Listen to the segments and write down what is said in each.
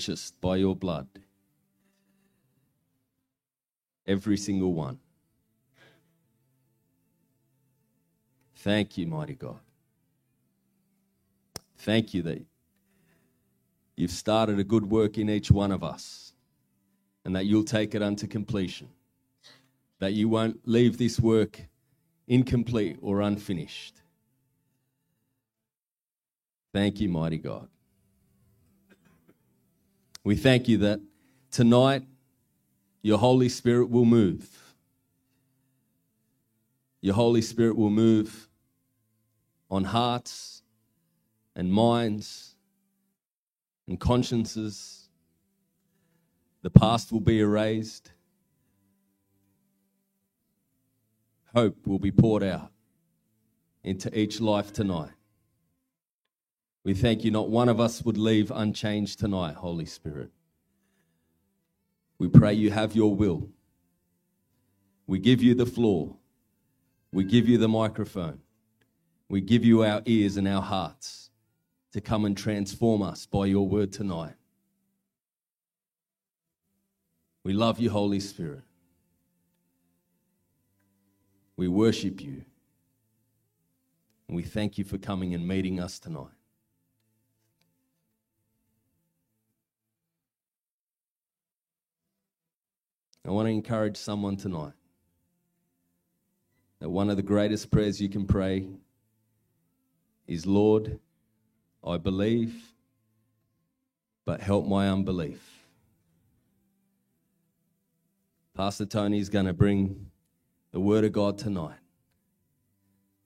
purchased by your blood. Every single one. Thank you, mighty God. Thank you that you've started a good work in each one of us and that you'll take it unto completion. That you won't leave this work incomplete or unfinished. Thank you, mighty God. We thank you that tonight your Holy Spirit will move. Your Holy Spirit will move on hearts and minds and consciences. The past will be erased. Hope will be poured out into each life tonight. We thank you, not one of us would leave unchanged tonight, Holy Spirit. We pray you have your will. We give you the floor. We give you the microphone. We give you our ears and our hearts to come and transform us by your word tonight. We love you, Holy Spirit. We worship you. And we thank you for coming and meeting us tonight. I want to encourage someone tonight that one of the greatest prayers you can pray is Lord, I believe, but help my unbelief. Pastor Tony is going to bring the Word of God tonight.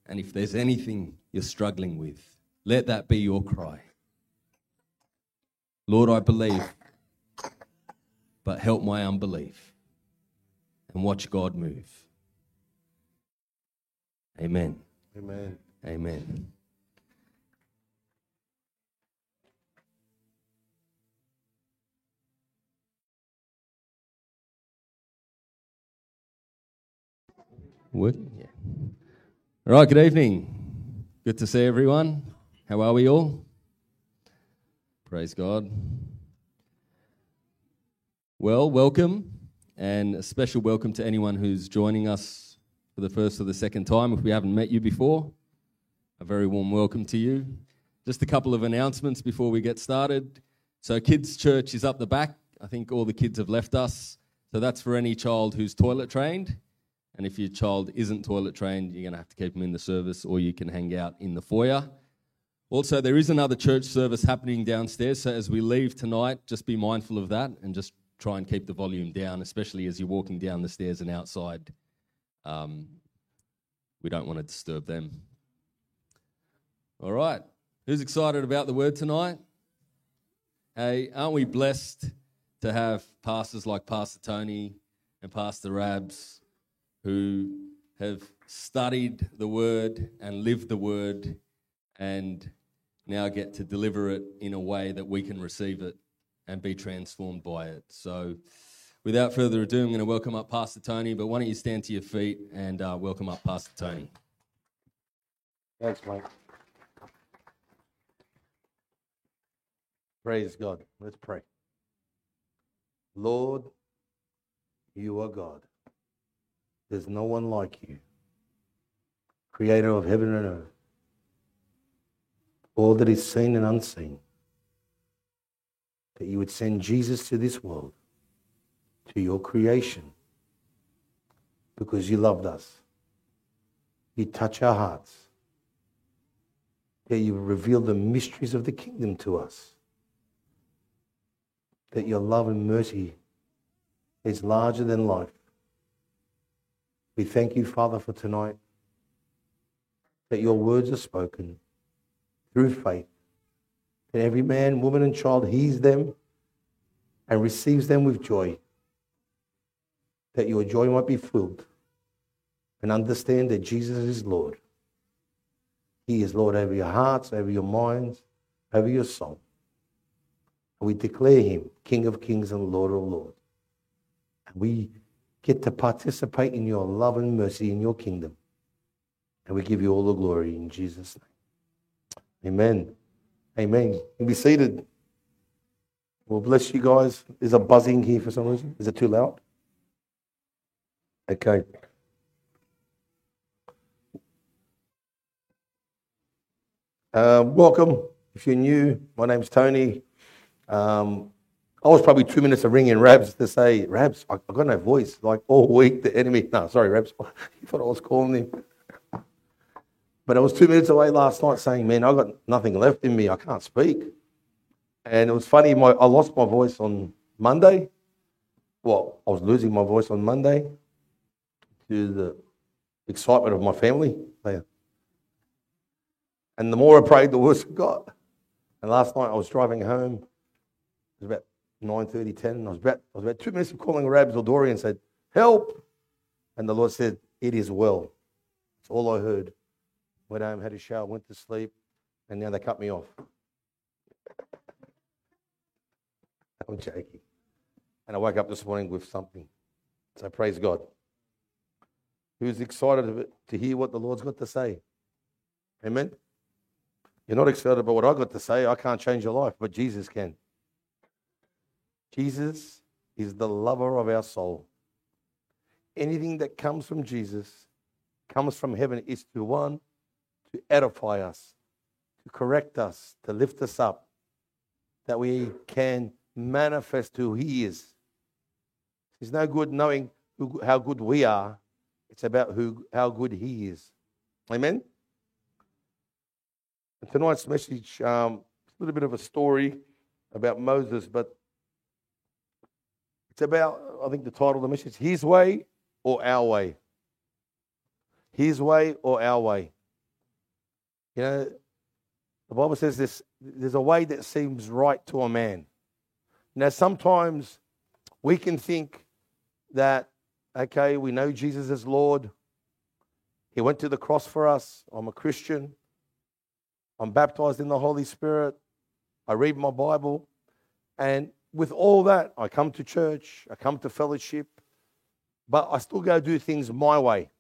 And if there's anything you're struggling with, let that be your cry. Lord, I believe, but help my unbelief. And watch God move. Amen. Amen. Amen. Work? Yeah. All right, good evening. Good to see everyone. How are we all? Praise God. Well, welcome, and a special welcome to anyone who's joining us for the first or the second time. If we haven't met you before, a very warm welcome to you. Just a couple of announcements before we get started. So, Kids Church is up the back. I think all the kids have left us. So, that's for any child who's toilet trained. And if your child isn't toilet trained, you're going to have to keep them in the service or you can hang out in the foyer. Also, there is another church service happening downstairs. So, as we leave tonight, just be mindful of that and just try and keep the volume down, especially as you're walking down the stairs and outside. Um, we don't want to disturb them. All right. Who's excited about the word tonight? Hey, aren't we blessed to have pastors like Pastor Tony and Pastor Rabs who have studied the word and lived the word and now get to deliver it in a way that we can receive it and be transformed by it. So, without further ado, I'm going to welcome up Pastor Tony. But why don't you stand to your feet and uh, welcome up Pastor Tony? Thanks, Mike. Praise God. Let's pray. Lord, you are God. There's no one like you, creator of heaven and earth, all that is seen and unseen. That you would send Jesus to this world, to your creation, because you loved us. You touch our hearts. That you reveal the mysteries of the kingdom to us. That your love and mercy is larger than life. We thank you, Father, for tonight. That your words are spoken through faith. That every man, woman, and child hears them and receives them with joy. That your joy might be filled and understand that Jesus is Lord. He is Lord over your hearts, over your minds, over your soul. And we declare him King of kings and Lord of lords. And we get to participate in your love and mercy in your kingdom. And we give you all the glory in Jesus' name. Amen. Amen. You be seated. Well, bless you guys. There's a buzzing here for some reason. Is it too loud? Okay. Uh, welcome. If you're new, my name's Tony. Um, I was probably two minutes of ringing Rabs to say, Rabs, I, I got no voice. Like all week, the enemy. No, sorry, Rabs. he thought I was calling him. But I was two minutes away last night saying, man, I've got nothing left in me. I can't speak. And it was funny. My, I lost my voice on Monday. Well, I was losing my voice on Monday to the excitement of my family. And the more I prayed, the worse it got. And last night I was driving home. It was about 9.30, 10. And I was about, I was about two minutes of calling Rabs or Dory and said, help. And the Lord said, it is well. That's all I heard. Went home, had a shower, went to sleep, and now they cut me off. I'm joking. And I woke up this morning with something. So praise God. Who's excited to hear what the Lord's got to say? Amen. You're not excited about what I got to say. I can't change your life, but Jesus can. Jesus is the lover of our soul. Anything that comes from Jesus comes from heaven is to one, to edify us, to correct us, to lift us up, that we can manifest who He is. It's no good knowing who, how good we are. It's about who, how good He is. Amen? And tonight's message, um, a little bit of a story about Moses, but it's about, I think the title of the message, His Way or Our Way. His Way or Our Way. You know, the Bible says this there's a way that seems right to a man. Now, sometimes we can think that, okay, we know Jesus is Lord. He went to the cross for us. I'm a Christian. I'm baptized in the Holy Spirit. I read my Bible. And with all that, I come to church, I come to fellowship, but I still go do things my way.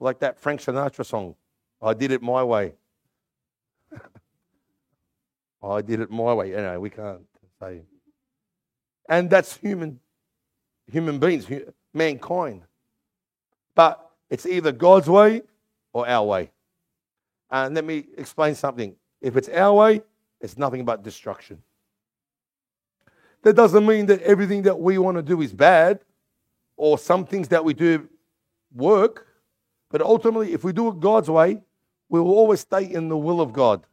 Like that Frank Sinatra song, I did it my way. I did it my way. Know, we can't say. And that's human, human beings, mankind. But it's either God's way or our way. And let me explain something. If it's our way, it's nothing but destruction. That doesn't mean that everything that we want to do is bad or some things that we do work. But ultimately, if we do it God's way, we will always stay in the will of God.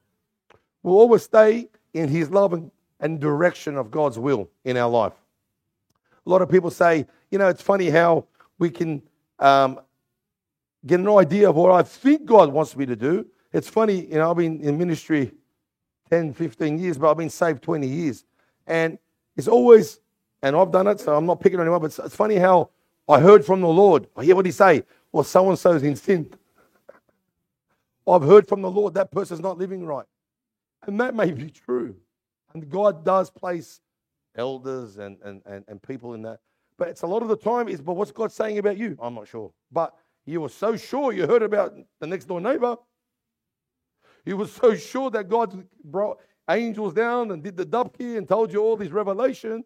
We'll always stay in His love and direction of God's will in our life. A lot of people say, you know, it's funny how we can um, get an idea of what I think God wants me to do, it's funny, you know, I've been in ministry 10, 15 years, but I've been saved 20 years. And it's always, and I've done it, so I'm not picking on anyone, but it's, it's funny how I heard from the Lord. I hear what he say. Well, so and so's in sin. I've heard from the Lord that person's not living right. And that may be true. And God does place elders and, and, and, and people in that. But it's a lot of the time is, but what's God saying about you? I'm not sure. But you were so sure you heard about the next door neighbor. You were so sure that God brought angels down and did the dubki and told you all these revelation.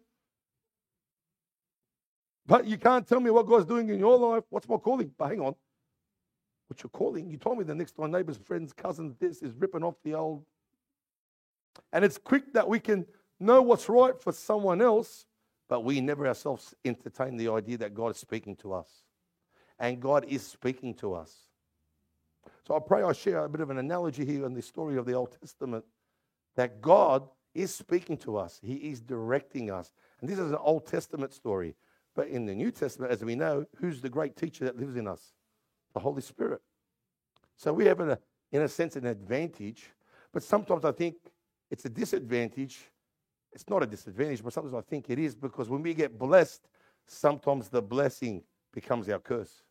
But you can't tell me what God's doing in your life. What's my calling? But hang on. What's your calling? You told me the next door neighbor's friends, cousins, this is ripping off the old. And it's quick that we can know what's right for someone else, but we never ourselves entertain the idea that God is speaking to us. And God is speaking to us. So I pray I share a bit of an analogy here in the story of the Old Testament that God is speaking to us, He is directing us. And this is an Old Testament story. But in the New Testament, as we know, who's the great teacher that lives in us? The Holy Spirit. So we have, a, in a sense, an advantage. But sometimes I think it's a disadvantage. It's not a disadvantage, but sometimes I think it is because when we get blessed, sometimes the blessing becomes our curse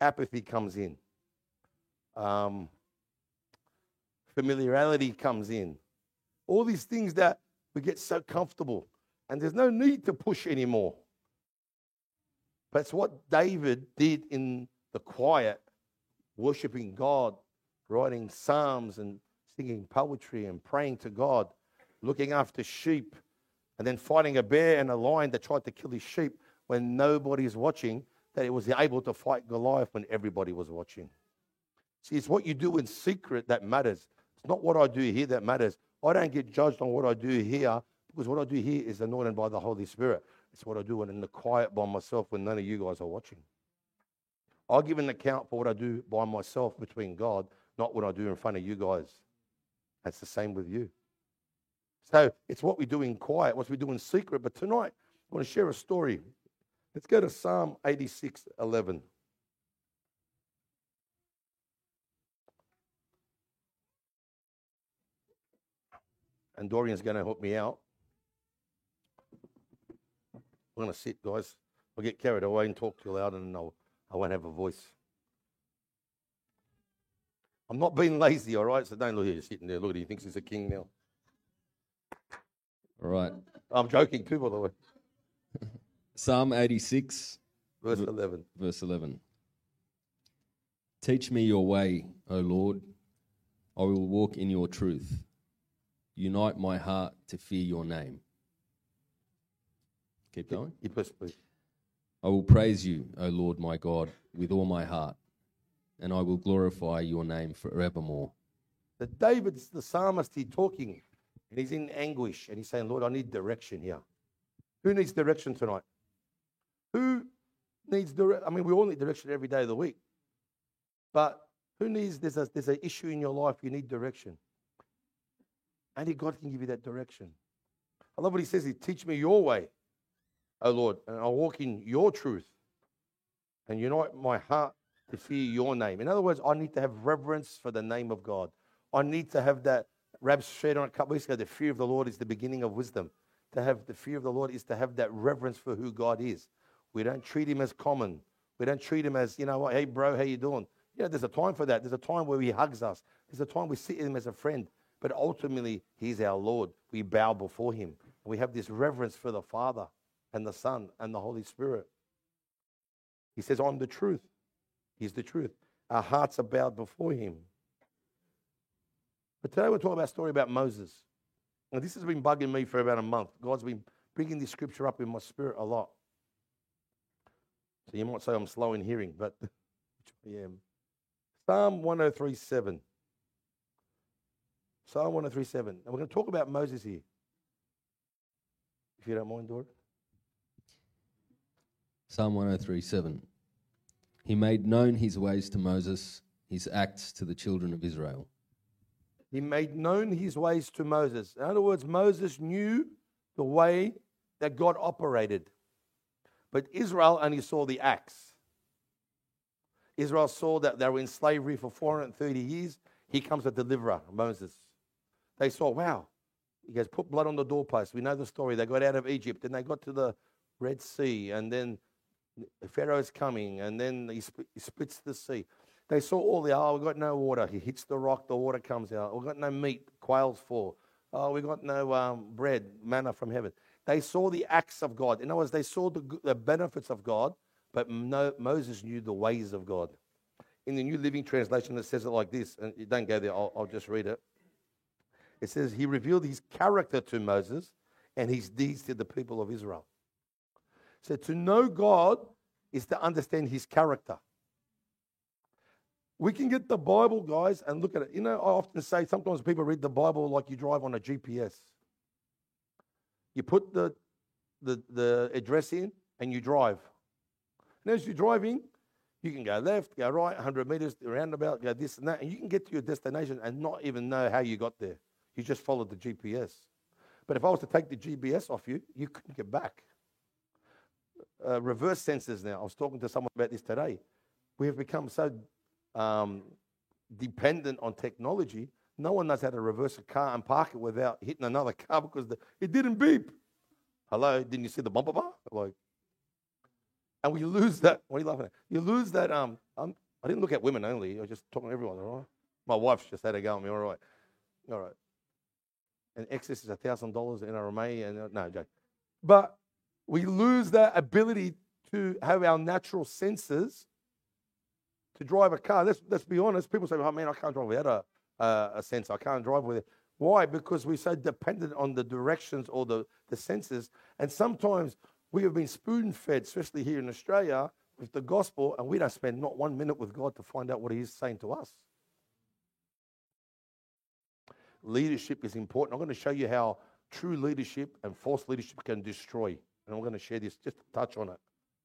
apathy comes in, um, familiarity comes in. All these things that we get so comfortable, and there's no need to push anymore. But it's what David did in the quiet, worshiping God, writing psalms and singing poetry and praying to God. looking after sheep, and then fighting a bear and a lion that tried to kill his sheep when nobody's watching, that he was able to fight Goliath when everybody was watching. See, it's what you do in secret that matters. It's not what I do here that matters. I don't get judged on what I do here because what I do here is anointed by the Holy Spirit. It's what I do in the quiet by myself when none of you guys are watching. I give an account for what I do by myself between God, not what I do in front of you guys. That's the same with you. So it's what we do in quiet, what we do in secret. But tonight, I want to share a story. Let's go to Psalm 86 11. And Dorian's going to help me out. I'm going to sit, guys. I'll get carried away and talk too loud, and I'll, I won't have a voice. I'm not being lazy, all right? So don't look here, you're sitting there. Look at him. He thinks he's a king now. All right. I'm joking too, by the way. Psalm 86, Verse 11. verse 11. Teach me your way, O Lord. I will walk in your truth. Unite my heart to fear your name. Keep going. You press, please. I will praise you, O Lord my God, with all my heart, and I will glorify your name forevermore. That David's the psalmist, he's talking, and he's in anguish, and he's saying, Lord, I need direction here. Who needs direction tonight? Who needs direction? I mean, we all need direction every day of the week. But who needs, there's a, there's an issue in your life, you need direction. Only God can give you that direction. I love what he says, he teach me your way, O Lord, and I'll walk in your truth and unite my heart to fear your name. In other words, I need to have reverence for the name of God. I need to have that. Rab shared on a couple weeks ago, the fear of the Lord is the beginning of wisdom. To have the fear of the Lord is to have that reverence for who God is. We don't treat him as common. We don't treat him as, you know what, hey bro, how you doing? You know, there's a time for that. There's a time where he hugs us. There's a time we sit with him as a friend. But ultimately, he's our Lord. We bow before him. We have this reverence for the Father and the Son and the Holy Spirit. He says, I'm the truth. He's the truth. Our hearts are bowed before him. But today we're talking about a story about Moses. And this has been bugging me for about a month. God's been bringing this scripture up in my spirit a lot. So you might say I'm slow in hearing, but I am. Psalm 1037. Psalm 1037. And we're going to talk about Moses here. If you don't mind, Dora. Psalm 1037. He made known his ways to Moses, his acts to the children of Israel. He made known his ways to Moses. In other words, Moses knew the way that God operated. But Israel only saw the acts. Israel saw that they were in slavery for 430 years. He comes a deliverer, Moses. They saw, wow, he goes, put blood on the doorpost. We know the story. They got out of Egypt and they got to the Red Sea, and then Pharaoh's coming, and then he, sp- he splits the sea. They saw all the, oh, we got no water. He hits the rock, the water comes out. We got no meat, quails fall. Oh, we got no um, bread, manna from heaven. They saw the acts of God. In other words, they saw the, the benefits of God, but no, Moses knew the ways of God. In the New Living Translation, it says it like this, and you don't go there, I'll, I'll just read it. It says, He revealed his character to Moses and his deeds to the people of Israel. So to know God is to understand his character. We can get the Bible, guys, and look at it. You know, I often say sometimes people read the Bible like you drive on a GPS. You put the, the, the address in and you drive. And as you're driving, you can go left, go right, 100 meters, roundabout, go this and that, and you can get to your destination and not even know how you got there. You just followed the GPS. But if I was to take the GPS off you, you couldn't get back. Uh, reverse sensors now. I was talking to someone about this today. We have become so um, dependent on technology. No one knows how to reverse a car and park it without hitting another car because the, it didn't beep. Hello, didn't you see the bumper bar? Like, and we lose that. What are you laughing at? You lose that. Um, I'm, I didn't look at women only. I was just talking to everyone. All right. My wife's just had a go at me. All right. All right. And excess is a thousand dollars NRMA and uh, no joke. But we lose that ability to have our natural senses to drive a car. Let's, let's be honest. People say, oh, man, I can't drive without a, uh, a sense. I can't drive with it. Why? Because we're so dependent on the directions or the, the senses. And sometimes we have been spoon fed, especially here in Australia, with the gospel, and we don't spend not one minute with God to find out what He's saying to us. Leadership is important. I'm going to show you how true leadership and false leadership can destroy. And I'm going to share this just to touch on it.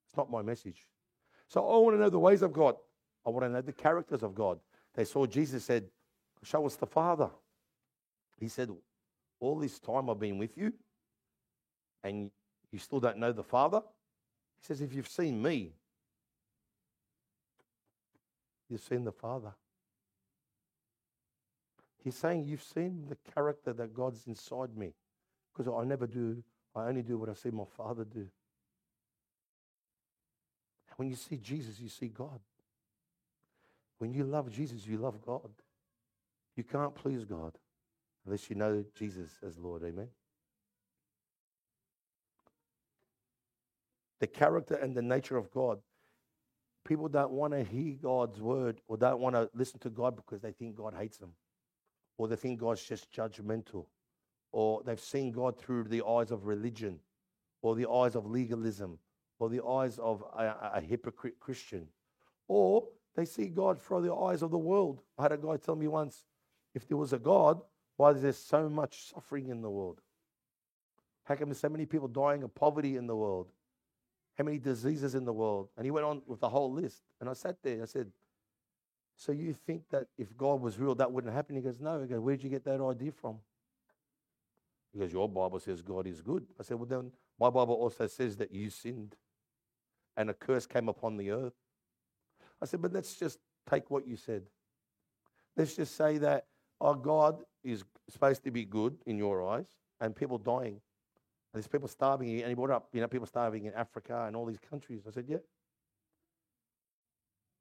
It's not my message. So I want to know the ways of God. I want to know the characters of God. They saw Jesus said, Show us the Father. He said, All this time I've been with you, and you still don't know the Father? He says, If you've seen me, you've seen the Father. He's saying, You've seen the character that God's inside me. Because I never do, I only do what I see my Father do. When you see Jesus, you see God. When you love Jesus, you love God. You can't please God unless you know Jesus as Lord. Amen. The character and the nature of God. People don't want to hear God's word or don't want to listen to God because they think God hates them or they think God's just judgmental or they've seen God through the eyes of religion or the eyes of legalism or the eyes of a, a hypocrite Christian or they see God through the eyes of the world. I had a guy tell me once if there was a God, why is there so much suffering in the world? How come there's so many people dying of poverty in the world? How many diseases in the world? And he went on with the whole list. And I sat there, I said, So you think that if God was real, that wouldn't happen? He goes, No. He goes, Where'd you get that idea from? Goes, Your Bible says God is good. I said, Well, then my Bible also says that you sinned and a curse came upon the earth. I said, But let's just take what you said. Let's just say that our God is supposed to be good in your eyes and people dying. And there's people starving. And he brought up, you know, people starving in Africa and all these countries. I said, Yeah.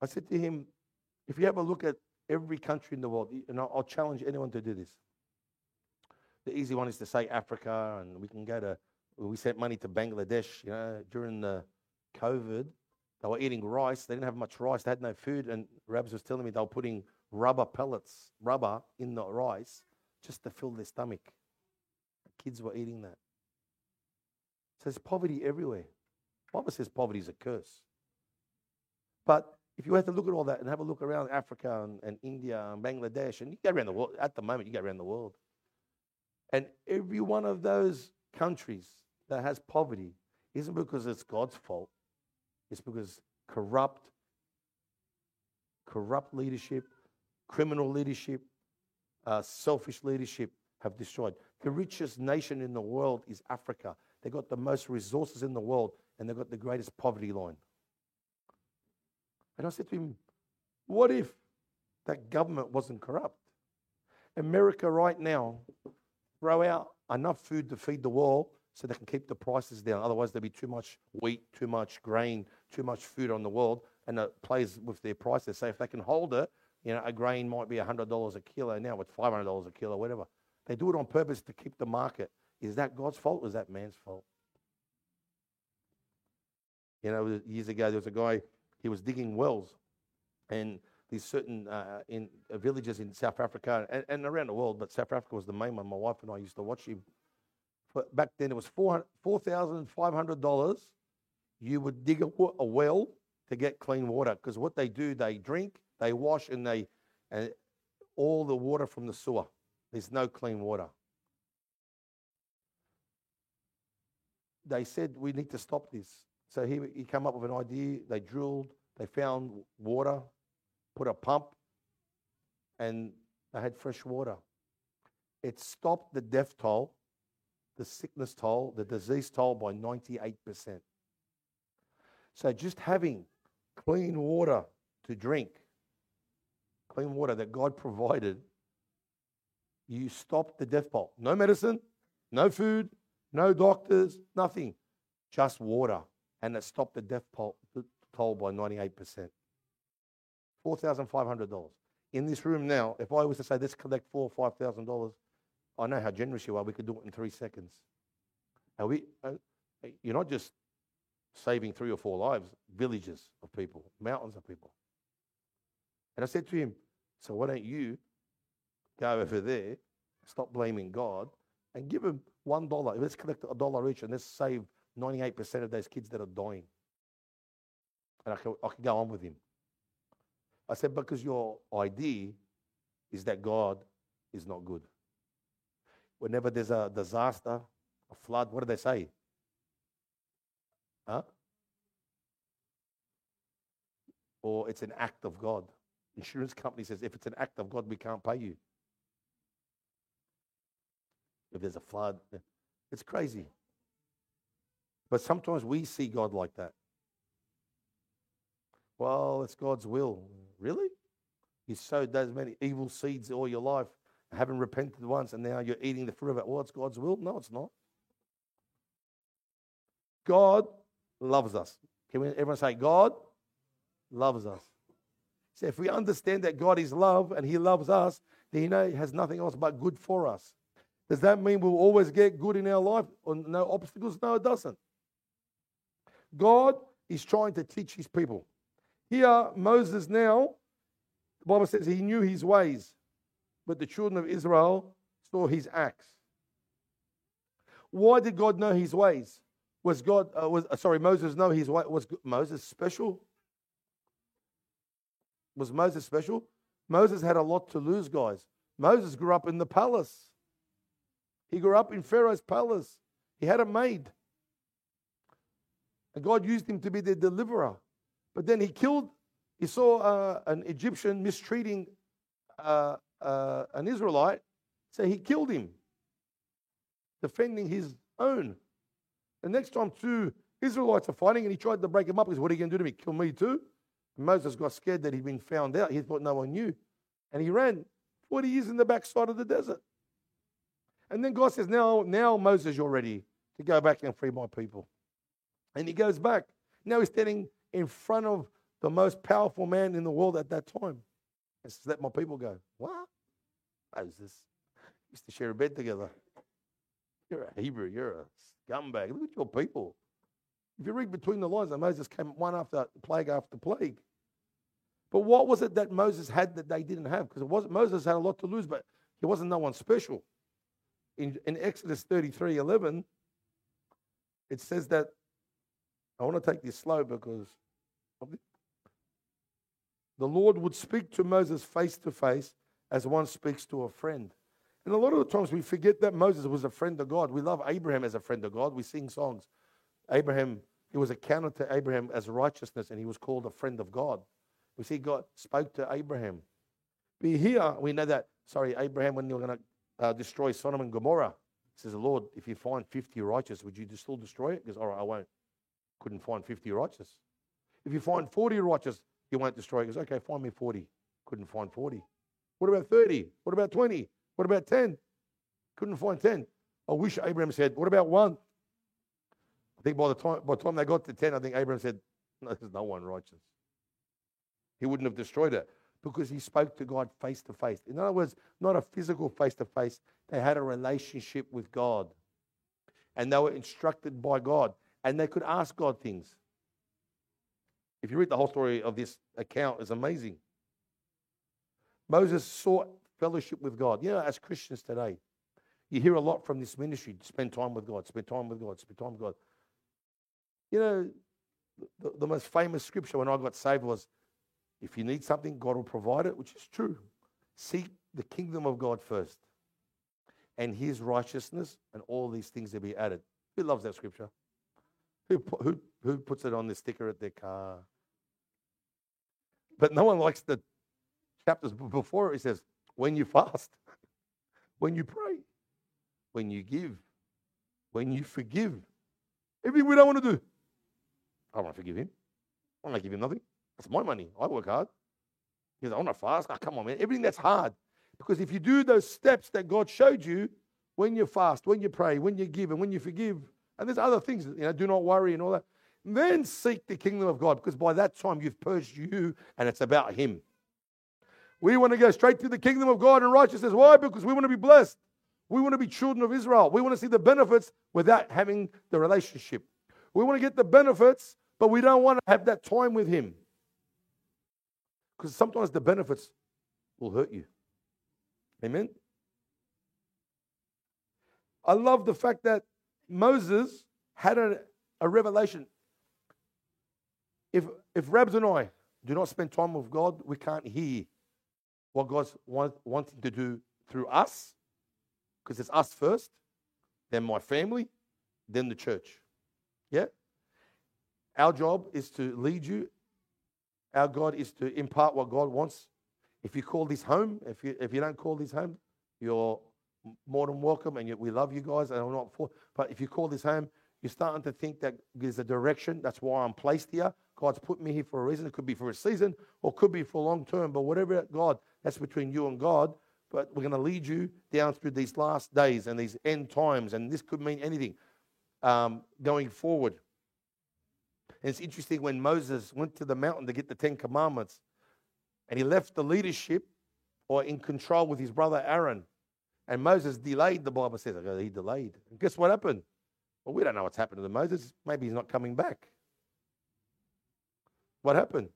I said to him, if you have a look at every country in the world, and I'll challenge anyone to do this. The easy one is to say Africa, and we can go to, we sent money to Bangladesh, you know, during the COVID. They were eating rice. They didn't have much rice. They had no food. And Rabs was telling me they were putting rubber pellets, rubber in the rice just to fill their stomach. Kids were eating that. So there's poverty everywhere. Bible says poverty is a curse. But if you had to look at all that and have a look around Africa and, and India and Bangladesh, and you go around the world, at the moment, you go around the world. And every one of those countries that has poverty isn't because it's God's fault, it's because corrupt, corrupt leadership, criminal leadership, uh, selfish leadership have destroyed. The richest nation in the world is Africa. They've got the most resources in the world, and they've got the greatest poverty line. And I said to him, What if that government wasn't corrupt? America right now throw out enough food to feed the world so they can keep the prices down. Otherwise, there'll be too much wheat, too much grain, too much food on the world, and it plays with their prices. So if they can hold it, you know, a grain might be $100 a kilo now, it's $500 a kilo, whatever. They do it on purpose to keep the market. Is that God's fault or is that man's fault? You know, years ago, there was a guy, he was digging wells, and these certain uh, in uh, villages in South Africa and, and, around the world, but South Africa was the main one. My wife and I used to watch him. But back then, it was $4,500. You would dig a, a well to get clean water because what they do, they drink, they wash, and they and all the water from the sewer. There's no clean water. They said we need to stop this. So he, he came up with an idea. They drilled, they found water, put a pump, and they had fresh water. It stopped the death toll, the sickness toll, the disease toll by 98%. So just having clean water to drink, clean water that God provided, you stopped the death toll. No medicine, no food, no doctors, nothing, just water. And it stopped the death toll, by 98%. $4,500. In this room now, if I was to say, let's collect four or $5,000, I know how generous you are. We could do it in three seconds. We, uh, you're not just saving three or four lives, villages of people, mountains of people. And I said to him, So why don't you go over there stop blaming God, and give them one dollar. Let's collect a dollar each and let's save 98% of those kids that are dying. And I can, I can go on with him. I said, because your idea is that God is not good. Whenever there's a disaster, a flood, what do they say? Huh? Or it's an act of God. Insurance company says, if it's an act of God, we can't pay you. If there's a flood, it's crazy. But sometimes we see God like that. Well, it's God's will. Really? You sowed those many evil seeds all your life, haven't repented once, and now you're eating the fruit of it. Well, it's God's will? No, it's not. God loves us. Can we, everyone say, God loves us? So if we understand that God is love and He loves us, then He has nothing else but good for us. Does that mean we'll always get good in our life or no obstacles? No, it doesn't. God is trying to teach His people. Here, Moses now, the Bible says he knew his ways, but the children of Israel saw his acts. Why did God know his ways? Was God, uh, was uh, sorry, Moses know his way? Was Moses special? Was Moses special? Moses had a lot to lose, guys. Moses grew up in the palace. He grew up in Pharaoh's palace. He had a maid. And God used him to be the deliverer. But then he killed, he saw uh, an Egyptian mistreating uh, uh, an Israelite, so he killed him, defending his own. The next time two Israelites are fighting and he tried to break him up, said, What are you going to do to me? Kill me too? And Moses got scared that he'd been found out. He thought no one knew. And he ran 40 years in the backside of the desert. And then God says, Now, now Moses, you're ready to go back and free my people. And he goes back. Now he's standing in front of the most powerful man in the world at that time. And says, Let my people go. What? Moses used to share a bed together. You're a Hebrew, you're a scumbag. Look at your people. If you read between the lines, Moses came one after plague after plague. But what was it that Moses had that they didn't have? Because it wasn't Moses had a lot to lose, but he wasn't no one special. In, in Exodus 33 11, it says that I want to take this slow because the Lord would speak to Moses face to face as one speaks to a friend. And a lot of the times we forget that Moses was a friend of God. We love Abraham as a friend of God. We sing songs. Abraham, it was accounted to Abraham as righteousness, and he was called a friend of God. We see God spoke to Abraham. But here we know that, sorry, Abraham, when you're going to uh, destroy Sodom and Gomorrah, says, the Lord, if you find 50 righteous, would you still destroy it? Goes, all right, I won't. Couldn't find 50 righteous. If you find 40 righteous, you won't destroy it. He goes, okay, find me 40. Couldn't find 40. What about 30? What about 20? What about 10? Couldn't find 10. I wish Abraham said, what about one? I think by the time by the time they got to 10, I think Abraham said, no, there's no one righteous. He wouldn't have destroyed it because he spoke to God face to face. In other words, not a physical face to face, they had a relationship with God. And they were instructed by God. And they could ask God things. If you read the whole story of this account, it's amazing. Moses sought fellowship with God. You know, as Christians today, you hear a lot from this ministry spend time with God, spend time with God, spend time with God. You know, the, the most famous scripture when I got saved was if you need something, God will provide it, which is true. Seek the kingdom of God first and his righteousness, and all these things will be added. Who loves that scripture? Who, who, who puts it on the sticker at their car? But no one likes the chapters before it. Says, when you fast, when you pray, when you give, when you forgive. Everything we don't want to do. I don't want to forgive him. I want to give him nothing. That's my money. I work hard. He goes, I want to fast. Oh, come on, man. Everything that's hard. Because if you do those steps that God showed you, when you fast, when you pray, when you give, and when you forgive, and there's other things, you know, do not worry and all that, then seek the kingdom of God because by that time you've purged you and it's about Him. We want to go straight to the kingdom of God and righteousness. Why? Because we want to be blessed. We want to be children of Israel. We want to see the benefits without having the relationship. We want to get the benefits, but we don't want to have that time with Him. Because sometimes the benefits will hurt you. Amen? I love the fact that Moses had a, a revelation. If, if and I do not spend time with God, we can't hear what God's want, wanting to do through us, because it's us first, then my family, then the church. Yeah? Our job is to lead you. Our God is to impart what God wants. If you call this home, if you, if you don't call this home, you're more than welcome and we love you guys. And I'm not for, but if you call this home, you're starting to think that there's a direction. That's why I'm placed here. God's put me here for a reason. It could be for a season or could be for long term. But whatever, God, that's between you and God. But we're going to lead you down through these last days and these end times. And this could mean anything um, going forward. And it's interesting when Moses went to the mountain to get the Ten Commandments and he left the leadership or in control with his brother Aaron. And Moses delayed, the Bible says. He delayed. And guess what happened? Well, we don't know what's happened to Moses. Maybe he's not coming back. What happened?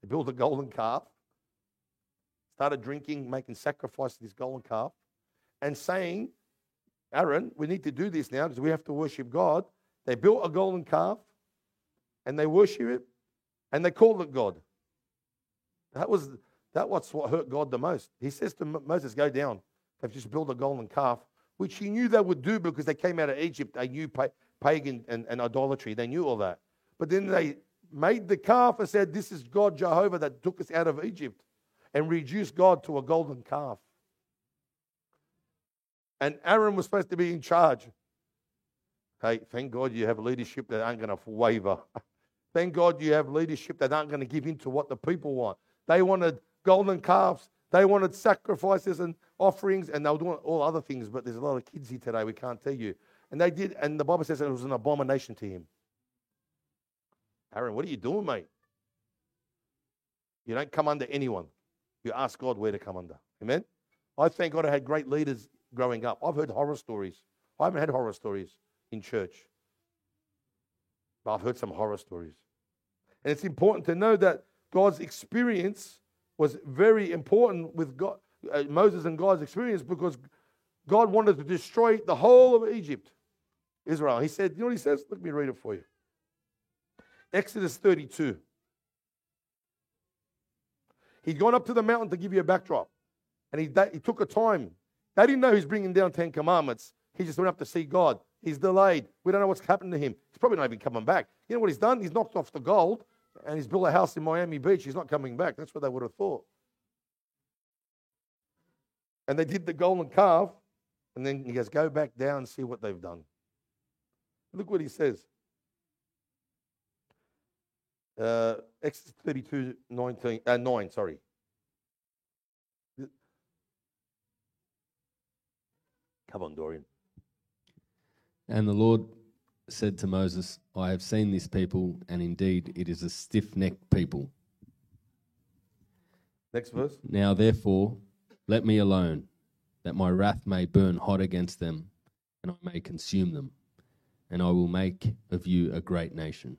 They built a golden calf, started drinking, making sacrifice to this golden calf, and saying, Aaron, we need to do this now because we have to worship God. They built a golden calf and they worship it and they called it God. That was that was what hurt God the most. He says to Moses, Go down. They've just built a golden calf which he knew they would do because they came out of Egypt. They knew pagan and, and idolatry. They knew all that. But then they made the calf and said, This is God Jehovah that took us out of Egypt and reduced God to a golden calf. And Aaron was supposed to be in charge. Hey, thank God you have leadership that aren't going to waver. thank God you have leadership that aren't going to give in to what the people want. They wanted golden calves, they wanted sacrifices and offerings, and they were doing all other things, but there's a lot of kids here today, we can't tell you. And they did, and the Bible says it was an abomination to him. Aaron, what are you doing, mate? You don't come under anyone. You ask God where to come under. Amen? I thank God I had great leaders growing up. I've heard horror stories. I haven't had horror stories in church, but I've heard some horror stories. And it's important to know that God's experience was very important with God, uh, Moses and God's experience because God wanted to destroy the whole of Egypt, Israel. He said, You know what he says? Let me read it for you. Exodus 32. He'd gone up to the mountain to give you a backdrop, and he, he took a time. They didn't know he's bringing down Ten Commandments. He just went up to see God. He's delayed. We don't know what's happened to him. He's probably not even coming back. You know what he's done? He's knocked off the gold and he's built a house in Miami Beach. He's not coming back. That's what they would have thought. And they did the golden calf, and then he goes, Go back down and see what they've done. Look what he says. Uh, Exodus 32, 19, uh, 9, sorry. Come on, Dorian. And the Lord said to Moses, I have seen this people, and indeed it is a stiff necked people. Next verse. Now, therefore, let me alone, that my wrath may burn hot against them, and I may consume them, and I will make of you a great nation.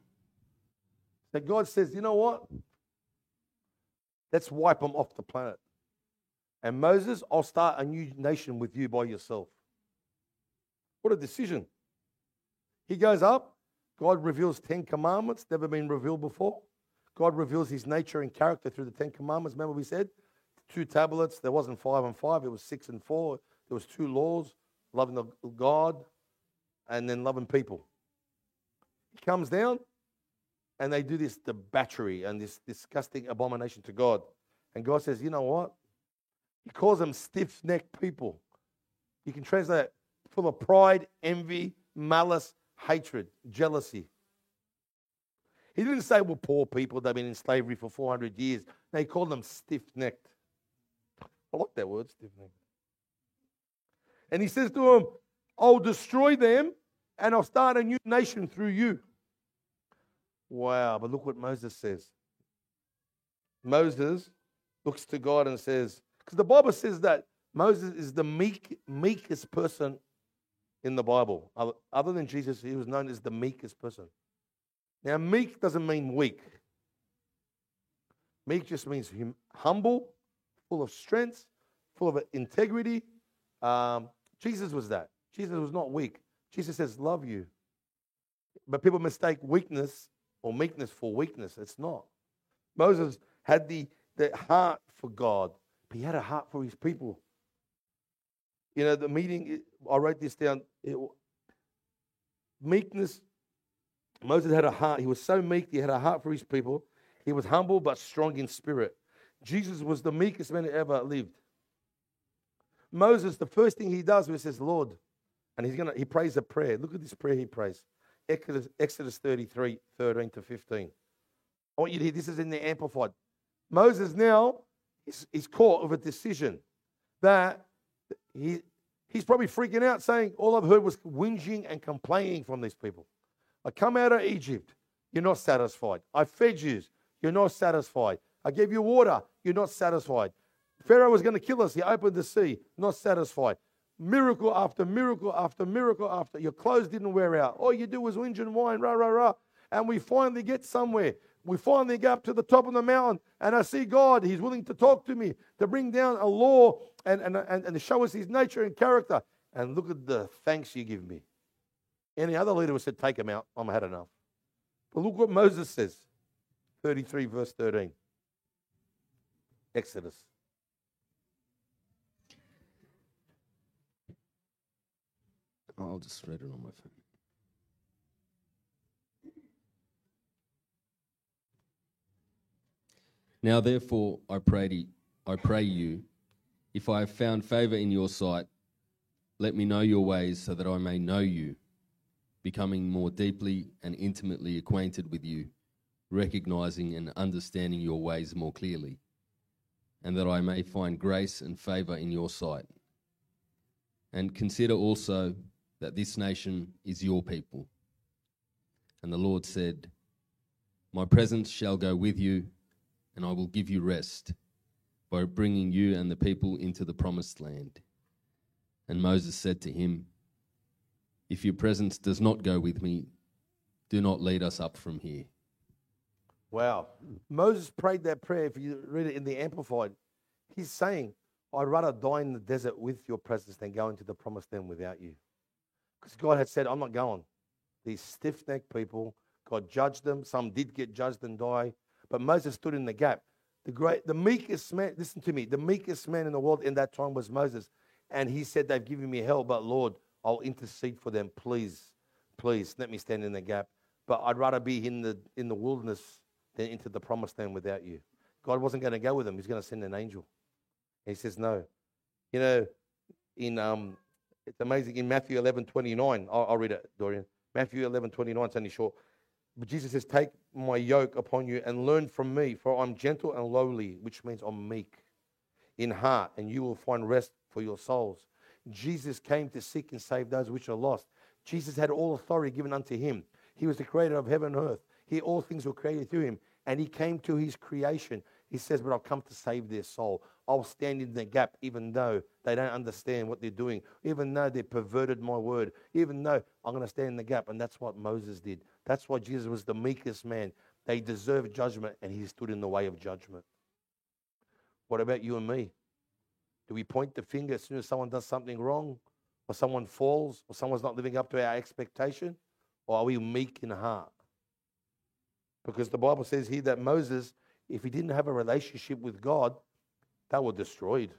That God says, you know what? Let's wipe them off the planet. And Moses, I'll start a new nation with you by yourself. What a decision. He goes up. God reveals 10 commandments, never been revealed before. God reveals his nature and character through the 10 commandments. Remember, we said two tablets. There wasn't five and five, it was six and four. There was two laws loving God and then loving people. He comes down and they do this debauchery and this disgusting abomination to God. And God says, You know what? He calls them stiff necked people. You can translate full of pride, envy, malice, hatred, jealousy. He didn't say, well, poor people, they've been in slavery for 400 years. No, he called them stiff necked. I like that word, stiff necked. And he says to them, I'll destroy them and I'll start a new nation through you. Wow, but look what Moses says. Moses looks to God and says, because the Bible says that Moses is the meek, meekest person in the Bible. Other than Jesus, he was known as the meekest person. Now, meek doesn't mean weak. Meek just means hum- humble, full of strength, full of integrity. Um, Jesus was that. Jesus was not weak. Jesus says, Love you. But people mistake weakness or meekness for weakness. It's not. Moses had the, the heart for God, but he had a heart for his people. You know, the meeting, I wrote this down. It, meekness, Moses had a heart. He was so meek, he had a heart for his people. He was humble but strong in spirit. Jesus was the meekest man who ever lived. Moses, the first thing he does was says, Lord, and he's gonna he prays a prayer. Look at this prayer he prays. Exodus, Exodus 33, 13 to 15. I want you to hear this is in the Amplified. Moses now is, is caught with a decision that he, he's probably freaking out, saying, All I've heard was whinging and complaining from these people. I come out of Egypt, you're not satisfied. I fed you, you're not satisfied. I gave you water, you're not satisfied. Pharaoh was going to kill us, he opened the sea, not satisfied. Miracle after miracle after miracle after. Your clothes didn't wear out. All you do was whinge and whine, rah, rah, rah. And we finally get somewhere. We finally get up to the top of the mountain, and I see God. He's willing to talk to me, to bring down a law and, and, and, and show us his nature and character. And look at the thanks you give me. Any other leader would said, Take him out. I'm had enough. But look what Moses says 33, verse 13. Exodus. I'll just read it on my phone. Now, therefore, I pray, to, I pray you, if I have found favor in your sight, let me know your ways so that I may know you, becoming more deeply and intimately acquainted with you, recognizing and understanding your ways more clearly, and that I may find grace and favor in your sight. And consider also that this nation is your people. And the Lord said, My presence shall go with you, and I will give you rest by bringing you and the people into the promised land. And Moses said to him, If your presence does not go with me, do not lead us up from here. Wow. Moses prayed that prayer. If you read it in the Amplified, he's saying, I'd rather die in the desert with your presence than go into the promised land without you. Because God had said, I'm not going. These stiff necked people, God judged them. Some did get judged and die. But Moses stood in the gap. The great, the meekest man, listen to me, the meekest man in the world in that time was Moses. And he said, They've given me hell, but Lord, I'll intercede for them. Please, please, let me stand in the gap. But I'd rather be in the in the wilderness than into the promised land without you. God wasn't going to go with him, he's going to send an angel. He says, No. You know, in um, it's amazing in Matthew 11, 29. I'll, I'll read it, Dorian. Matthew 11, 29, it's only short. But Jesus says, Take my yoke upon you and learn from me, for I'm gentle and lowly, which means I'm meek in heart, and you will find rest for your souls. Jesus came to seek and save those which are lost. Jesus had all authority given unto him. He was the creator of heaven and earth. He, all things were created through him, and he came to his creation. He says, But I've come to save their soul. I'll stand in the gap even though they don't understand what they're doing, even though they perverted my word, even though I'm going to stand in the gap. And that's what Moses did. That's why Jesus was the meekest man. They deserved judgment, and he stood in the way of judgment. What about you and me? Do we point the finger as soon as someone does something wrong, or someone falls, or someone's not living up to our expectation? Or are we meek in heart? Because the Bible says here that Moses, if he didn't have a relationship with God, they were destroyed.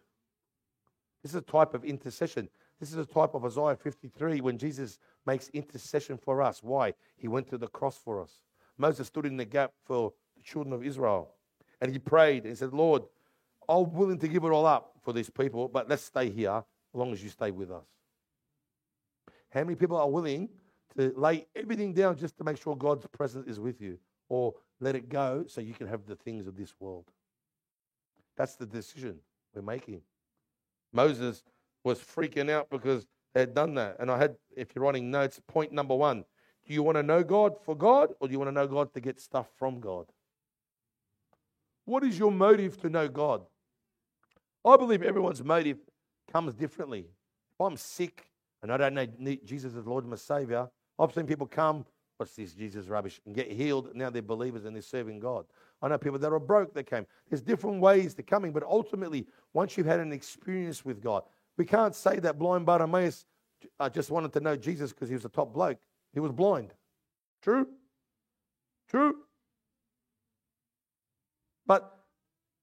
This is a type of intercession. This is a type of Isaiah 53 when Jesus makes intercession for us. Why? He went to the cross for us. Moses stood in the gap for the children of Israel. And he prayed and said, Lord, I'm willing to give it all up for these people, but let's stay here as long as you stay with us. How many people are willing to lay everything down just to make sure God's presence is with you? Or let it go so you can have the things of this world? That's the decision we're making. Moses was freaking out because they had done that. And I had, if you're writing notes, point number one do you want to know God for God or do you want to know God to get stuff from God? What is your motive to know God? I believe everyone's motive comes differently. If I'm sick and I don't know Jesus as Lord and my Savior, I've seen people come, what's this Jesus rubbish, and get healed. Now they're believers and they're serving God. I know people that are broke that came. There's different ways to coming, but ultimately, once you've had an experience with God, we can't say that blind Bartimaeus uh, just wanted to know Jesus because he was a top bloke. He was blind. True? True? But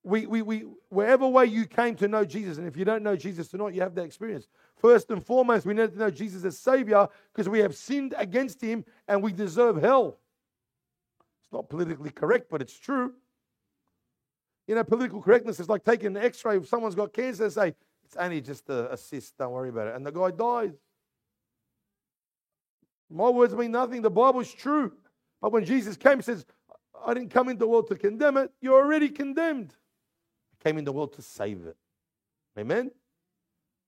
we, we, we, wherever way you came to know Jesus, and if you don't know Jesus tonight, you have that experience. First and foremost, we need to know Jesus as Savior because we have sinned against Him and we deserve hell. It's not politically correct, but it's true. You know, political correctness is like taking an x ray if someone's got cancer and say, it's only just a, a cyst, don't worry about it. And the guy dies. My words mean nothing. The Bible's true. But when Jesus came, he says, I didn't come into the world to condemn it. You're already condemned. Came in the world to save it. Amen?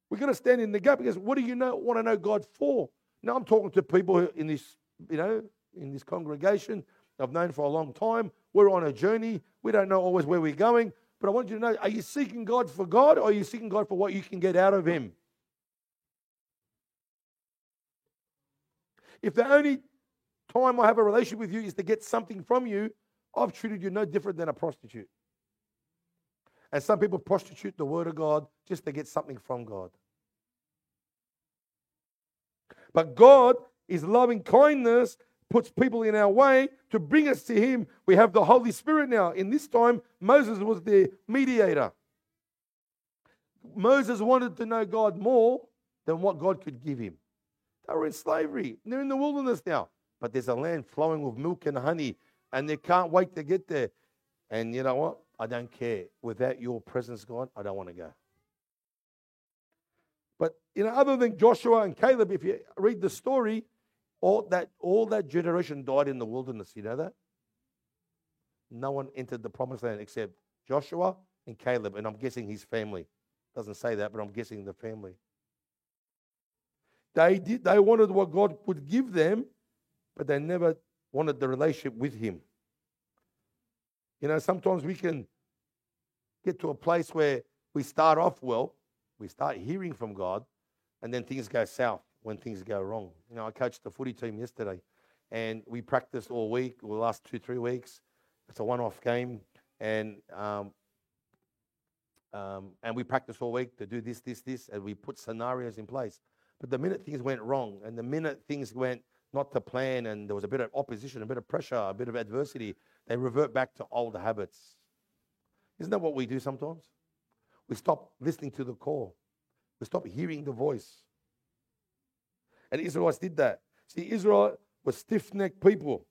We're going to stand in the gap because what do you know, want to know God for? Now I'm talking to people in this, you know, in this congregation I've known for a long time. We're on a journey. We don't know always where we're going. But I want you to know are you seeking God for God or are you seeking God for what you can get out of Him? If the only time I have a relationship with you is to get something from you, I've treated you no different than a prostitute. And some people prostitute the word of God just to get something from God. But God is loving kindness, puts people in our way to bring us to Him. We have the Holy Spirit now. In this time, Moses was the mediator. Moses wanted to know God more than what God could give him. They were in slavery. They're in the wilderness now. But there's a land flowing with milk and honey, and they can't wait to get there. And you know what? I don't care. Without your presence, God, I don't want to go. But you know, other than Joshua and Caleb, if you read the story, all that all that generation died in the wilderness. You know that? No one entered the promised land except Joshua and Caleb, and I'm guessing his family. Doesn't say that, but I'm guessing the family. They did they wanted what God would give them, but they never wanted the relationship with him. You know, sometimes we can get to a place where we start off well, we start hearing from God, and then things go south when things go wrong. You know, I coached the footy team yesterday, and we practiced all week, the last two, three weeks. It's a one off game, and um, um, and we practiced all week to do this, this, this, and we put scenarios in place. But the minute things went wrong, and the minute things went not to plan, and there was a bit of opposition, a bit of pressure, a bit of adversity, they revert back to old habits. Isn't that what we do sometimes? We stop listening to the call. We stop hearing the voice. And Israelites did that. See, Israel was stiff necked people.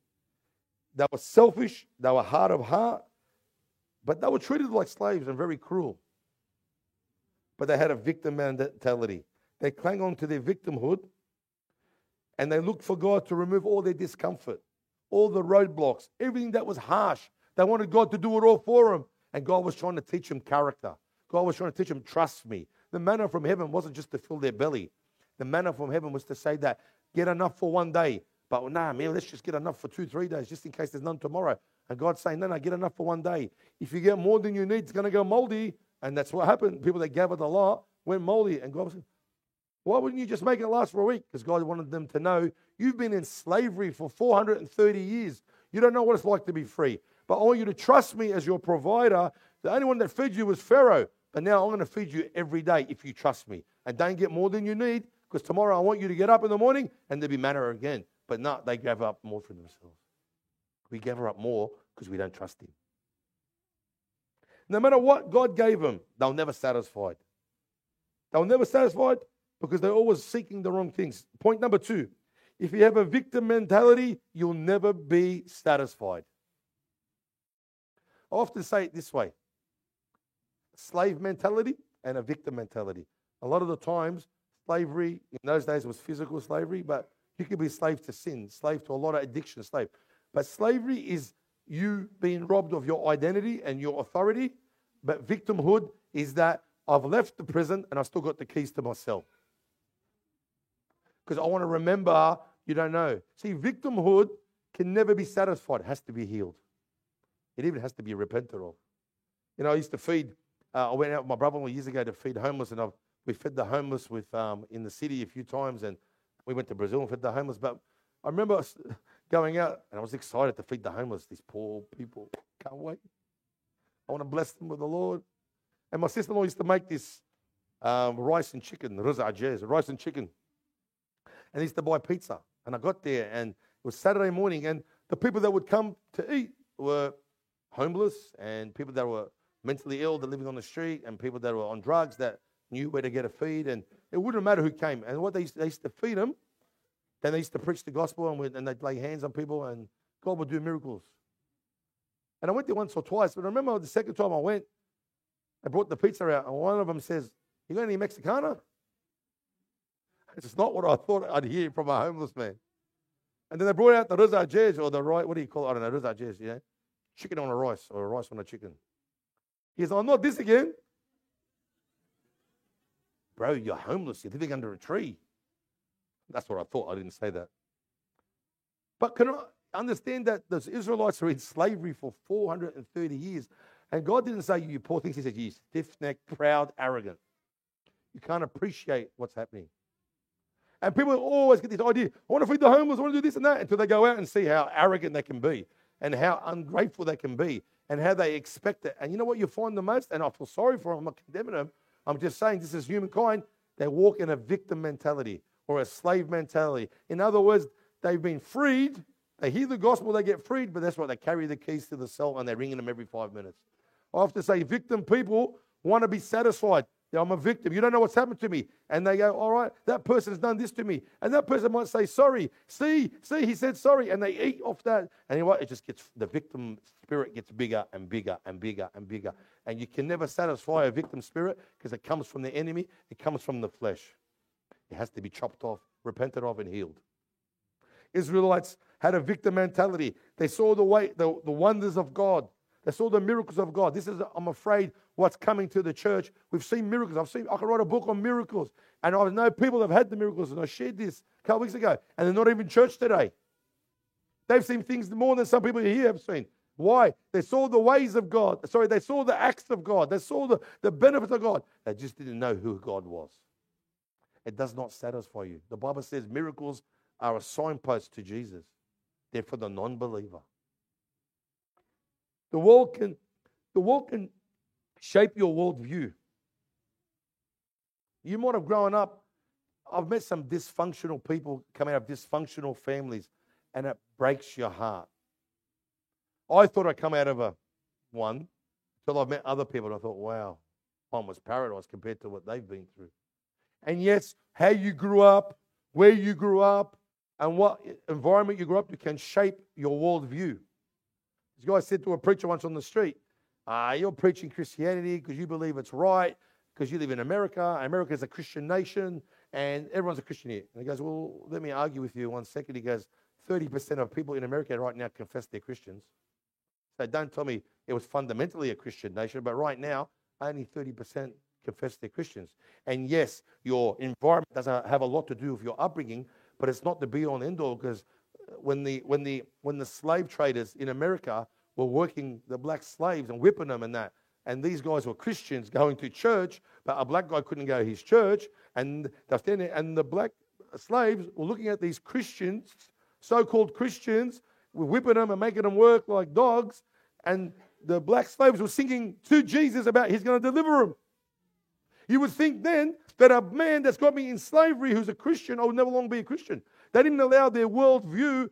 They were selfish, they were hard of heart, but they were treated like slaves and very cruel. But they had a victim mentality. They clung on to their victimhood and they looked for God to remove all their discomfort, all the roadblocks, everything that was harsh. They wanted God to do it all for them. And God was trying to teach them character. God was trying to teach them, trust me. The manna from heaven wasn't just to fill their belly, the manna from heaven was to say that, get enough for one day. But nah, man, let's just get enough for two, three days, just in case there's none tomorrow. And God's saying, no, no, get enough for one day. If you get more than you need, it's going to go moldy. And that's what happened. People that gathered a lot went moldy. And God was saying, why wouldn't you just make it last for a week? Because God wanted them to know you've been in slavery for 430 years. You don't know what it's like to be free. But I want you to trust me as your provider. The only one that fed you was Pharaoh. But now I'm going to feed you every day if you trust me. And don't get more than you need because tomorrow I want you to get up in the morning and there be manna again. But no, they gather up more for themselves. We gather up more because we don't trust Him. No matter what God gave them, they'll never satisfied. They'll never satisfied because they're always seeking the wrong things. Point number two if you have a victim mentality, you'll never be satisfied. I often say it this way slave mentality and a victim mentality. A lot of the times, slavery in those days was physical slavery, but you could be slave to sin, slave to a lot of addiction, slave. But slavery is you being robbed of your identity and your authority. But victimhood is that I've left the prison and I've still got the keys to my cell. Because I want to remember, you don't know. See, victimhood can never be satisfied, it has to be healed. It even has to be repented of. You know, I used to feed, uh, I went out with my brother years ago to feed homeless, and I've, we fed the homeless with um, in the city a few times, and we went to Brazil and fed the homeless. But I remember going out, and I was excited to feed the homeless, these poor people. Can't wait. I want to bless them with the Lord. And my sister in law used to make this um, rice and chicken, rice and chicken. And used to buy pizza. And I got there, and it was Saturday morning, and the people that would come to eat were homeless and people that were mentally ill, that living on the street, and people that were on drugs that knew where to get a feed. And it wouldn't matter who came. And what they used, they used to feed them, then they used to preach the gospel, and, and they'd lay hands on people, and God would do miracles. And I went there once or twice, but I remember the second time I went, I brought the pizza out, and one of them says, You got any Mexicana? It's not what I thought I'd hear from a homeless man. And then they brought out the rizajej, or the right, what do you call it? I don't know, rizajej, yeah? Chicken on a rice, or a rice on a chicken. He says, I'm not this again. Bro, you're homeless. You're living under a tree. That's what I thought. I didn't say that. But can I understand that the Israelites are in slavery for 430 years? And God didn't say, You poor things. He said, You stiff necked, proud, arrogant. You can't appreciate what's happening. And people always get this idea I want to feed the homeless, I want to do this and that, until they go out and see how arrogant they can be and how ungrateful they can be and how they expect it. And you know what you find the most? And I feel sorry for them, I'm not condemning them. I'm just saying this is humankind. They walk in a victim mentality or a slave mentality. In other words, they've been freed. They hear the gospel, they get freed, but that's what they carry the keys to the cell and they're ringing them every five minutes. I have to say, victim people want to be satisfied. I'm a victim. You don't know what's happened to me. And they go, All right, that person has done this to me. And that person might say, Sorry. See, see, he said sorry. And they eat off that. And you know what? It just gets, the victim spirit gets bigger and bigger and bigger and bigger. And you can never satisfy a victim spirit because it comes from the enemy, it comes from the flesh. It has to be chopped off, repented of, and healed. Israelites had a victim mentality. They saw the way, the, the wonders of God. They saw the miracles of God. This is, I'm afraid, what's coming to the church. We've seen miracles. I've seen, I can write a book on miracles. And I know people have had the miracles, and I shared this a couple weeks ago, and they're not even church today. They've seen things more than some people here have seen. Why? They saw the ways of God. Sorry, they saw the acts of God. They saw the, the benefits of God. They just didn't know who God was. It does not satisfy you. The Bible says miracles are a signpost to Jesus. They're for the non believer. The world can, the world can shape your worldview. You might have grown up, I've met some dysfunctional people coming out of dysfunctional families, and it breaks your heart. I thought I'd come out of a one until I've met other people, and I thought, wow, mine was paradise compared to what they've been through. And yes, how you grew up, where you grew up, and what environment you grew up to can shape your worldview. This guy said to a preacher once on the street, uh, You're preaching Christianity because you believe it's right, because you live in America. America is a Christian nation, and everyone's a Christian here. And he goes, Well, let me argue with you one second. He goes, 30% of people in America right now confess they're Christians. So don't tell me it was fundamentally a Christian nation, but right now, only 30% confess they're Christians. And yes, your environment doesn't have a lot to do with your upbringing, but it's not the be all and end all because when the, when, the, when the slave traders in America were working the black slaves and whipping them and that, and these guys were Christians going to church, but a black guy couldn't go to his church, and they're standing, and the black slaves were looking at these Christians, so-called Christians, were whipping them and making them work like dogs, and the black slaves were singing to Jesus about he's going to deliver them. You would think then that a man that's got me in slavery who's a Christian, I would never long be a Christian. They didn't allow their worldview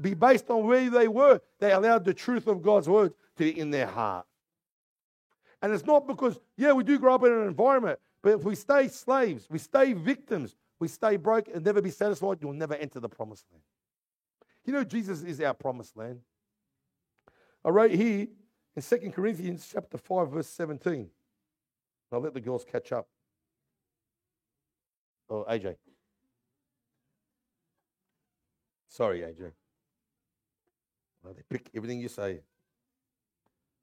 be based on where they were. They allowed the truth of God's word to be in their heart. And it's not because, yeah, we do grow up in an environment, but if we stay slaves, we stay victims, we stay broke and never be satisfied, you'll never enter the promised land. You know, Jesus is our promised land. I wrote here in 2 Corinthians chapter 5, verse 17. I'll let the girls catch up. Oh, AJ. Sorry, AJ. Well, they pick everything you say.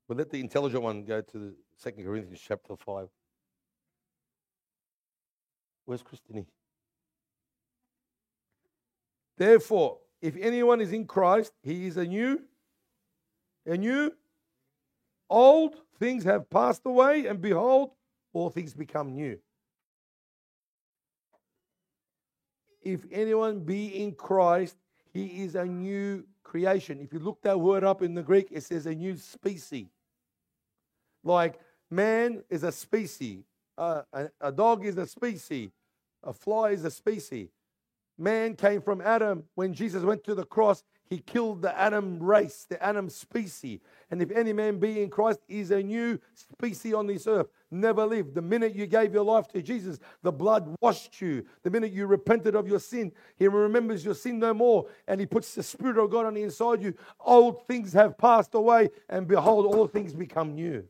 But let the intelligent one go to the Second Corinthians chapter 5. Where's Christine? Therefore, if anyone is in Christ, he is a new, a new, old things have passed away, and behold, all things become new. If anyone be in Christ, he is a new creation. If you look that word up in the Greek, it says a new species. Like man is a species, uh, a, a dog is a species, a fly is a species. Man came from Adam. When Jesus went to the cross, he killed the Adam race, the Adam species. And if any man be in Christ, is a new species on this earth. Never lived. The minute you gave your life to Jesus, the blood washed you. The minute you repented of your sin, he remembers your sin no more. And he puts the Spirit of God on the inside you. Old things have passed away, and behold, all things become new.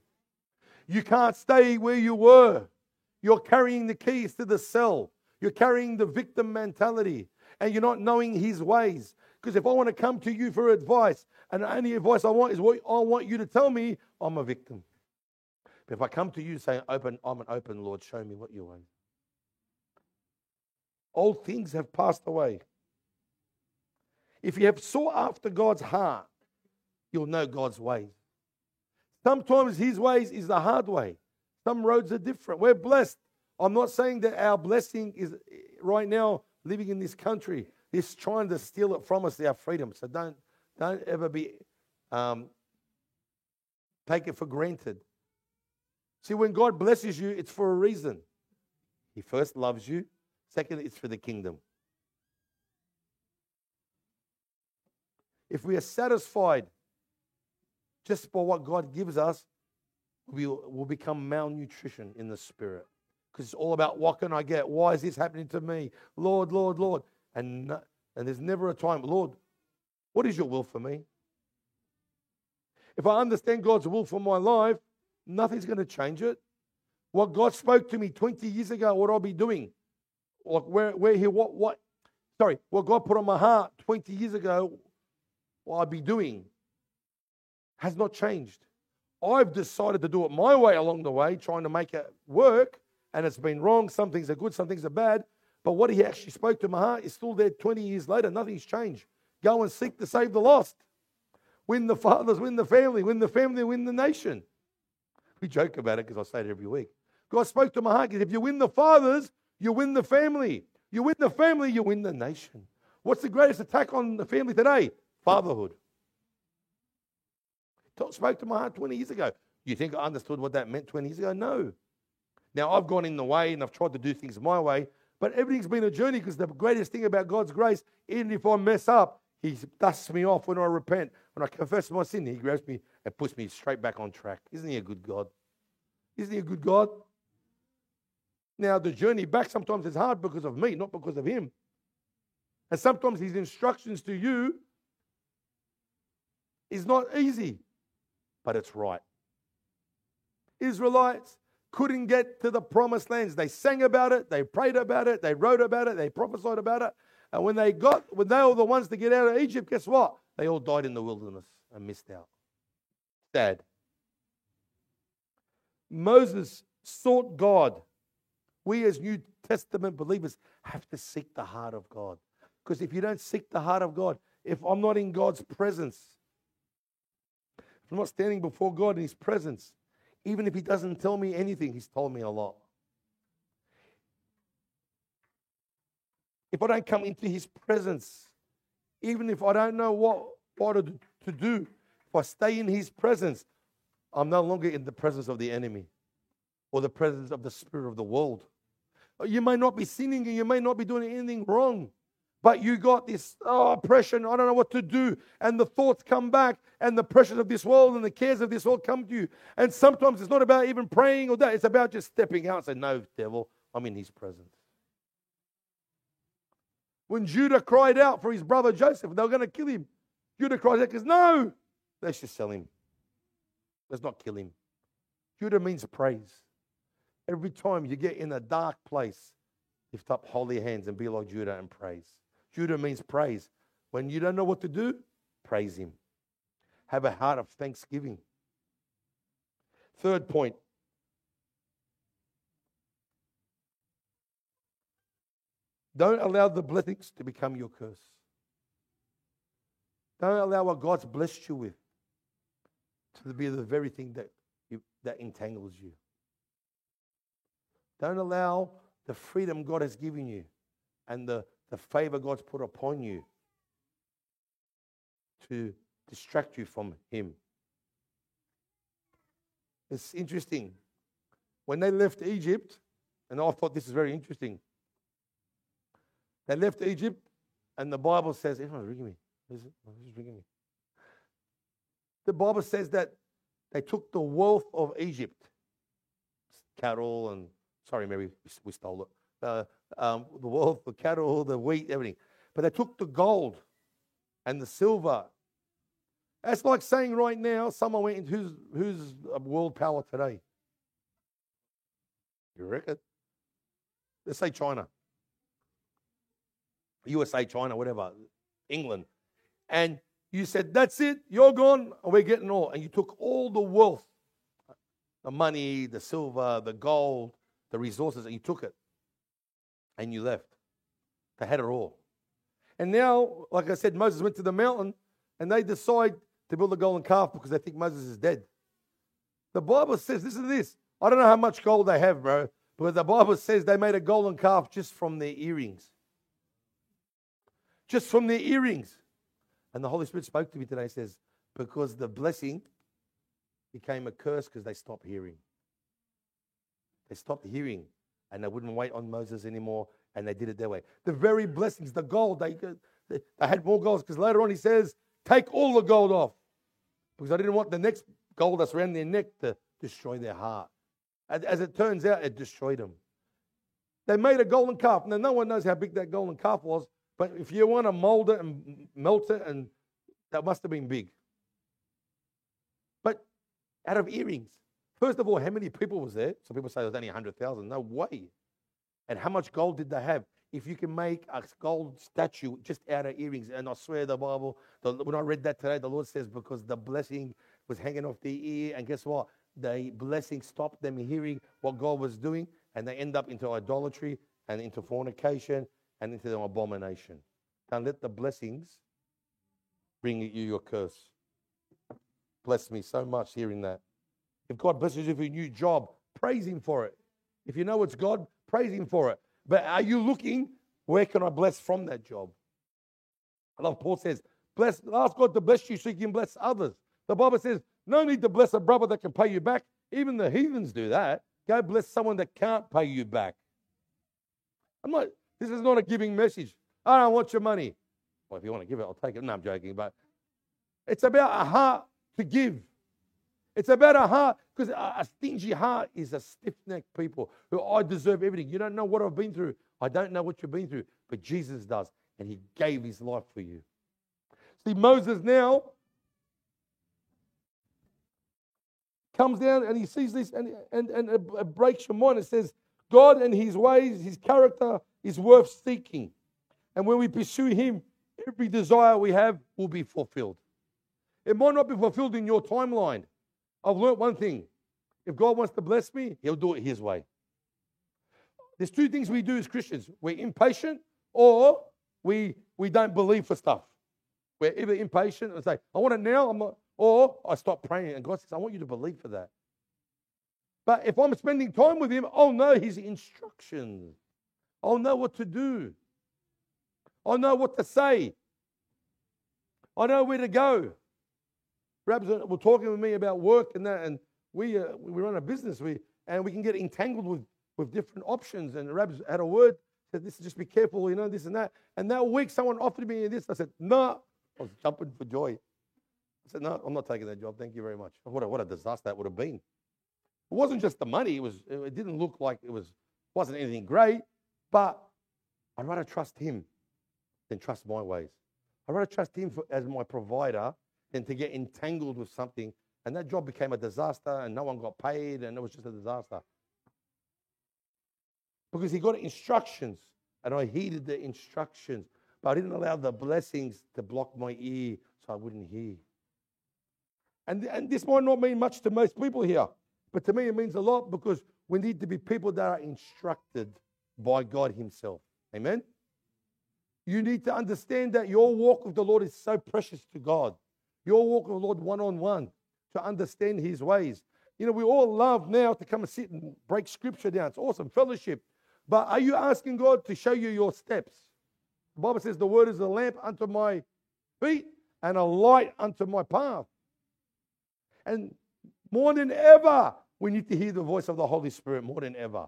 You can't stay where you were. You're carrying the keys to the cell. You're carrying the victim mentality and you're not knowing his ways. Because if I want to come to you for advice, and the only advice I want is what I want you to tell me, I'm a victim. But if I come to you saying, open, I'm an open Lord, show me what you ways. Old things have passed away. If you have sought after God's heart, you'll know God's ways. Sometimes his ways is the hard way. Some roads are different. We're blessed. I'm not saying that our blessing is right now living in this country is trying to steal it from us, our freedom. So don't, don't ever be um, take it for granted. See, when God blesses you, it's for a reason. He first loves you. Second, it's for the kingdom. If we are satisfied just by what God gives us, we will become malnutrition in the spirit because it's all about what can I get? Why is this happening to me? Lord, Lord, Lord. And, and there's never a time, Lord, what is your will for me? If I understand God's will for my life, nothing's going to change it. What God spoke to me 20 years ago, what I'll be doing, like where, where He, what, what, sorry, what God put on my heart 20 years ago, what I'll be doing, has not changed. I've decided to do it my way along the way, trying to make it work and it's been wrong. Some things are good, some things are bad. But what he actually spoke to my heart is still there 20 years later. Nothing's changed. Go and seek to save the lost. Win the fathers, win the family, win the family, win the nation. We joke about it because I say it every week. God spoke to my heart because if you win the fathers, you win the family. You win the family, you win the nation. What's the greatest attack on the family today? Fatherhood. Spoke to my heart 20 years ago. You think I understood what that meant 20 years ago? No. Now, I've gone in the way and I've tried to do things my way, but everything's been a journey because the greatest thing about God's grace, even if I mess up, He dusts me off when I repent. When I confess my sin, He grabs me and puts me straight back on track. Isn't He a good God? Isn't He a good God? Now, the journey back sometimes is hard because of me, not because of Him. And sometimes His instructions to you is not easy, but it's right. Israelites, couldn't get to the promised lands. They sang about it, they prayed about it, they wrote about it, they prophesied about it. And when they got, when they were the ones to get out of Egypt, guess what? They all died in the wilderness and missed out. Moses sought God. We, as New Testament believers, have to seek the heart of God. Because if you don't seek the heart of God, if I'm not in God's presence, if I'm not standing before God in His presence, even if he doesn't tell me anything, he's told me a lot. If I don't come into his presence, even if I don't know what, what to do, I stay in his presence, I'm no longer in the presence of the enemy or the presence of the spirit of the world. Uh, you may not be sinning and you may not be doing anything wrong, but you got this oh, oppression. I don't know what to do. And the thoughts come back, and the pressures of this world and the cares of this world come to you. And sometimes it's not about even praying or that, it's about just stepping out and saying, No, devil, I'm in his presence. When Judah cried out for his brother Joseph, they were going to kill him. Judah cried out because, No, let's just sell him. Let's not kill him. Judah means praise. Every time you get in a dark place, lift up holy hands and be like Judah and praise. Judah means praise. When you don't know what to do, praise Him. Have a heart of thanksgiving. Third point don't allow the blessings to become your curse. Don't allow what God's blessed you with to be the very thing that, you, that entangles you. Don't allow the freedom God has given you and the the favor God's put upon you to distract you from Him. It's interesting. When they left Egypt, and I thought this is very interesting. They left Egypt, and the Bible says, everyone's ringing me. Who's, ringing me? The Bible says that they took the wealth of Egypt, cattle and, sorry, Mary, we stole it. Uh, um, the wealth, the cattle, the wheat, everything. But they took the gold and the silver. That's like saying right now, someone went into who's, who's a world power today? You reckon? Let's say China. USA, China, whatever, England. And you said, That's it, you're gone, and we're getting all. And you took all the wealth, the money, the silver, the gold, the resources, and you took it. And you left. They had it all. And now, like I said, Moses went to the mountain and they decide to build a golden calf because they think Moses is dead. The Bible says, listen to this. I don't know how much gold they have, bro, but the Bible says they made a golden calf just from their earrings. Just from their earrings. And the Holy Spirit spoke to me today and says, because the blessing became a curse because they stopped hearing. They stopped hearing and they wouldn't wait on Moses anymore and they did it their way. The very blessings, the gold, they, they had more gold because later on he says, take all the gold off because I didn't want the next gold that's around their neck to destroy their heart. As it turns out, it destroyed them. They made a golden calf. Now, no one knows how big that golden calf was, but if you want to mold it and melt it, and that must have been big. But out of earrings, first of all, how many people was there? Some people say there was only 100,000. No way. And how much gold did they have? If you can make a gold statue just out of earrings, and I swear the Bible, the, when I read that today, the Lord says because the blessing was hanging off the ear, and guess what? The blessing stopped them hearing what God was doing, and they end up into idolatry and into fornication and into the abomination. Don't let the blessings bring you your curse. Bless me so much hearing that. If God blesses you with a new job, praise Him for it. If you know it's God, praise Him for it. But are you looking, where can I bless from that job? I love Paul says, bless, ask God to bless you so you can bless others. The Bible says, no need to bless a brother that can pay you back. Even the heathens do that. Go bless someone that can't pay you back. I'm not, this is not a giving message. I don't want your money. Well, if you want to give it, I'll take it. No, I'm joking. But it's about a heart to give. It's about a heart, because a, stingy heart is a stiff necked people who I deserve everything. You don't know what I've been through. I don't know what you've been through, but Jesus does, and He gave His life for you. See, Moses now comes down and he sees this, and, and, and it breaks your mind. It says, God and His ways, His character is worth seeking. And when we pursue Him, every desire we have will be fulfilled. It might not be fulfilled in your timeline. I've learned one thing if God wants to bless me, He'll do it His way. There's two things we do as Christians we're impatient or we, we don't believe for stuff. We're either impatient and say, I want it now, I'm not, or I stop praying and God says, I want you to believe for that. But if I'm spending time with Him, I'll know His instructions, I'll know what to do, I'll know what to say, I know where to go. Rabs were talking with me about work and that, and we, uh, we run a business, we, and we can get entangled with, with different options. And Rabs had a word, said, this, just be careful, you know, this and that. And that week, someone offered me this. I said, no. Nah. I was jumping for joy. I said, no, I'm not taking that job. Thank you very much. What a, what a disaster that would have been. It wasn't just the money. It, was, it didn't look like it was, wasn't anything great, but I'd rather trust him than trust my ways. I'd rather trust him for, as my provider than to get entangled with something. And that job became a disaster and no one got paid and it was just a disaster. Because he got instructions and I heeded the instructions, but I didn't allow the blessings to block my ear so I wouldn't hear. And, and this might not mean much to most people here, but to me it means a lot because we need to be people that are instructed by God Himself. Amen? You need to understand that your walk with the Lord is so precious to God. Your walk with the Lord one on one to understand His ways. You know, we all love now to come and sit and break scripture down. It's awesome, fellowship. But are you asking God to show you your steps? The Bible says the word is a lamp unto my feet and a light unto my path. And more than ever, we need to hear the voice of the Holy Spirit more than ever.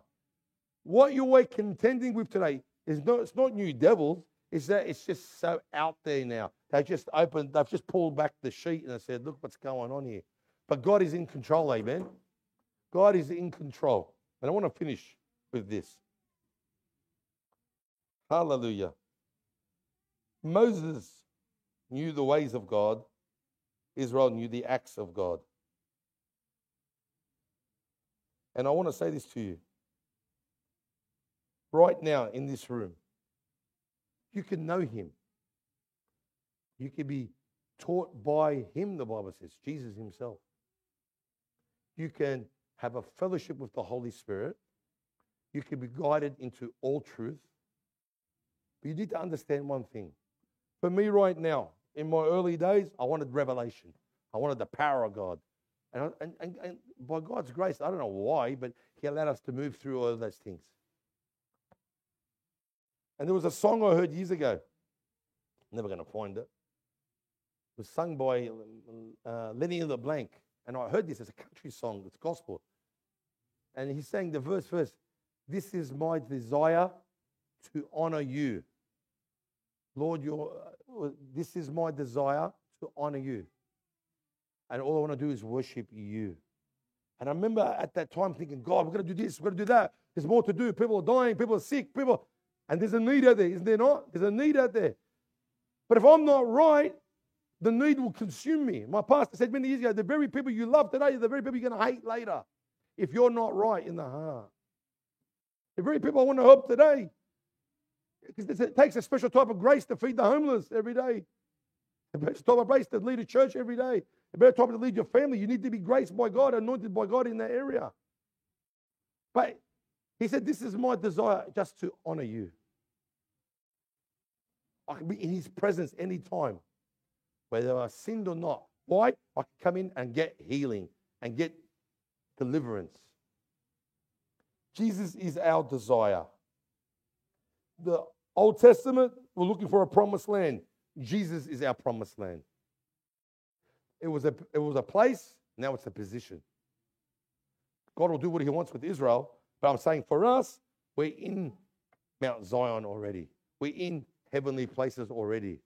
What you are contending with today, is not, it's not new devils. It's that it's just so out there now. They just opened, they've just pulled back the sheet and they said, look what's going on here. But God is in control, amen. God is in control. And I want to finish with this. Hallelujah. Moses knew the ways of God, Israel knew the acts of God. And I want to say this to you. Right now in this room, you can know him. You can be taught by him, the Bible says, Jesus himself. You can have a fellowship with the Holy Spirit. You can be guided into all truth. But you need to understand one thing. For me, right now, in my early days, I wanted revelation. I wanted the power of God. And, and, and, by God's grace, I don't know why, but He allowed us to move through all of those things. And there was a song I heard years ago. Never going to find it. It was sung by uh, Lenny LeBlanc. And I heard this as a country song, it's gospel. And he's saying the verse first This is my desire to honor you. Lord, your, uh, this is my desire to honor you. And all I want to do is worship you. And I remember at that time thinking, God, we're going to do this, we're going to do that. There's more to do. People are dying, people are sick, people. And there's a need out there, isn't there not? There's a need out there. But if I'm not right, the need will consume me. My pastor said many years ago, the very people you love today are the very people you're going to hate later if you're not right in the heart. The very people I want to help today, because it takes a special type of grace to feed the homeless every day. A special type of grace to lead a church every day. A better type to lead your family. You need to be graced by God, anointed by God in that area. But he said, This is my desire just to honor you. I can be in his presence anytime, whether I sinned or not. Why? I can come in and get healing and get deliverance. Jesus is our desire. The Old Testament, we're looking for a promised land. Jesus is our promised land. It was a, it was a place, now it's a position. God will do what he wants with Israel, but I'm saying for us, we're in Mount Zion already. We're in heavenly places already.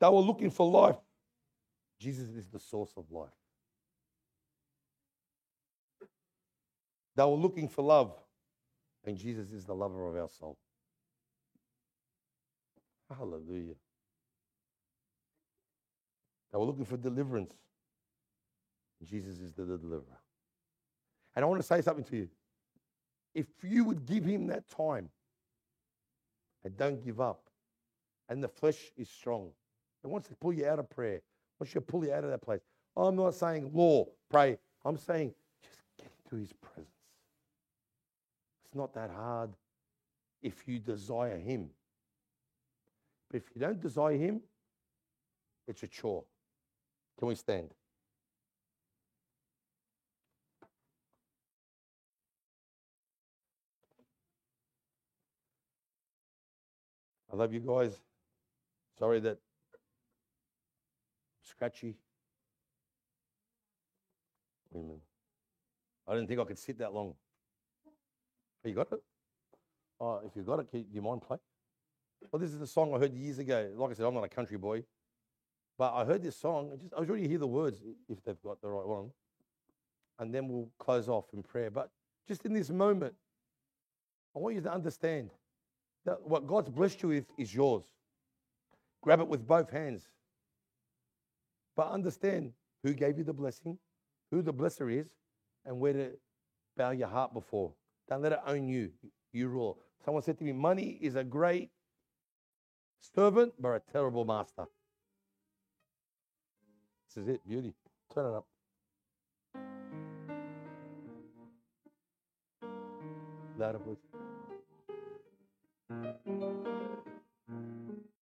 They were looking for life. Jesus is the source of life. They were looking for love, and Jesus is the lover of our soul. Hallelujah. They were looking for deliverance. Jesus is the deliverer. And I want to say something to you. If you would give him that time and don't give up, and the flesh is strong, it wants to pull you out of prayer, wants you to pull you out of that place. I'm not saying law, pray. I'm saying just get into his presence. It's not that hard if you desire Him. But if you don't desire Him, it's a chore. Can we stand? I love you guys. Sorry that scratchy. Amen. I didn't think I could sit that long. You got it? Oh, if you got it, do you mind play? Well, this is a song I heard years ago. Like I said, I'm not a country boy, but I heard this song. Just, I was ready to hear the words if they've got the right one, and then we'll close off in prayer. But just in this moment, I want you to understand that what God's blessed you with is yours. Grab it with both hands. But understand who gave you the blessing, who the blesser is, and where to bow your heart before. Don't let it own you. You rule. Someone said to me, Money is a great servant, but a terrible master. This is it. Beauty. Turn it up. Louder, please. Thank you.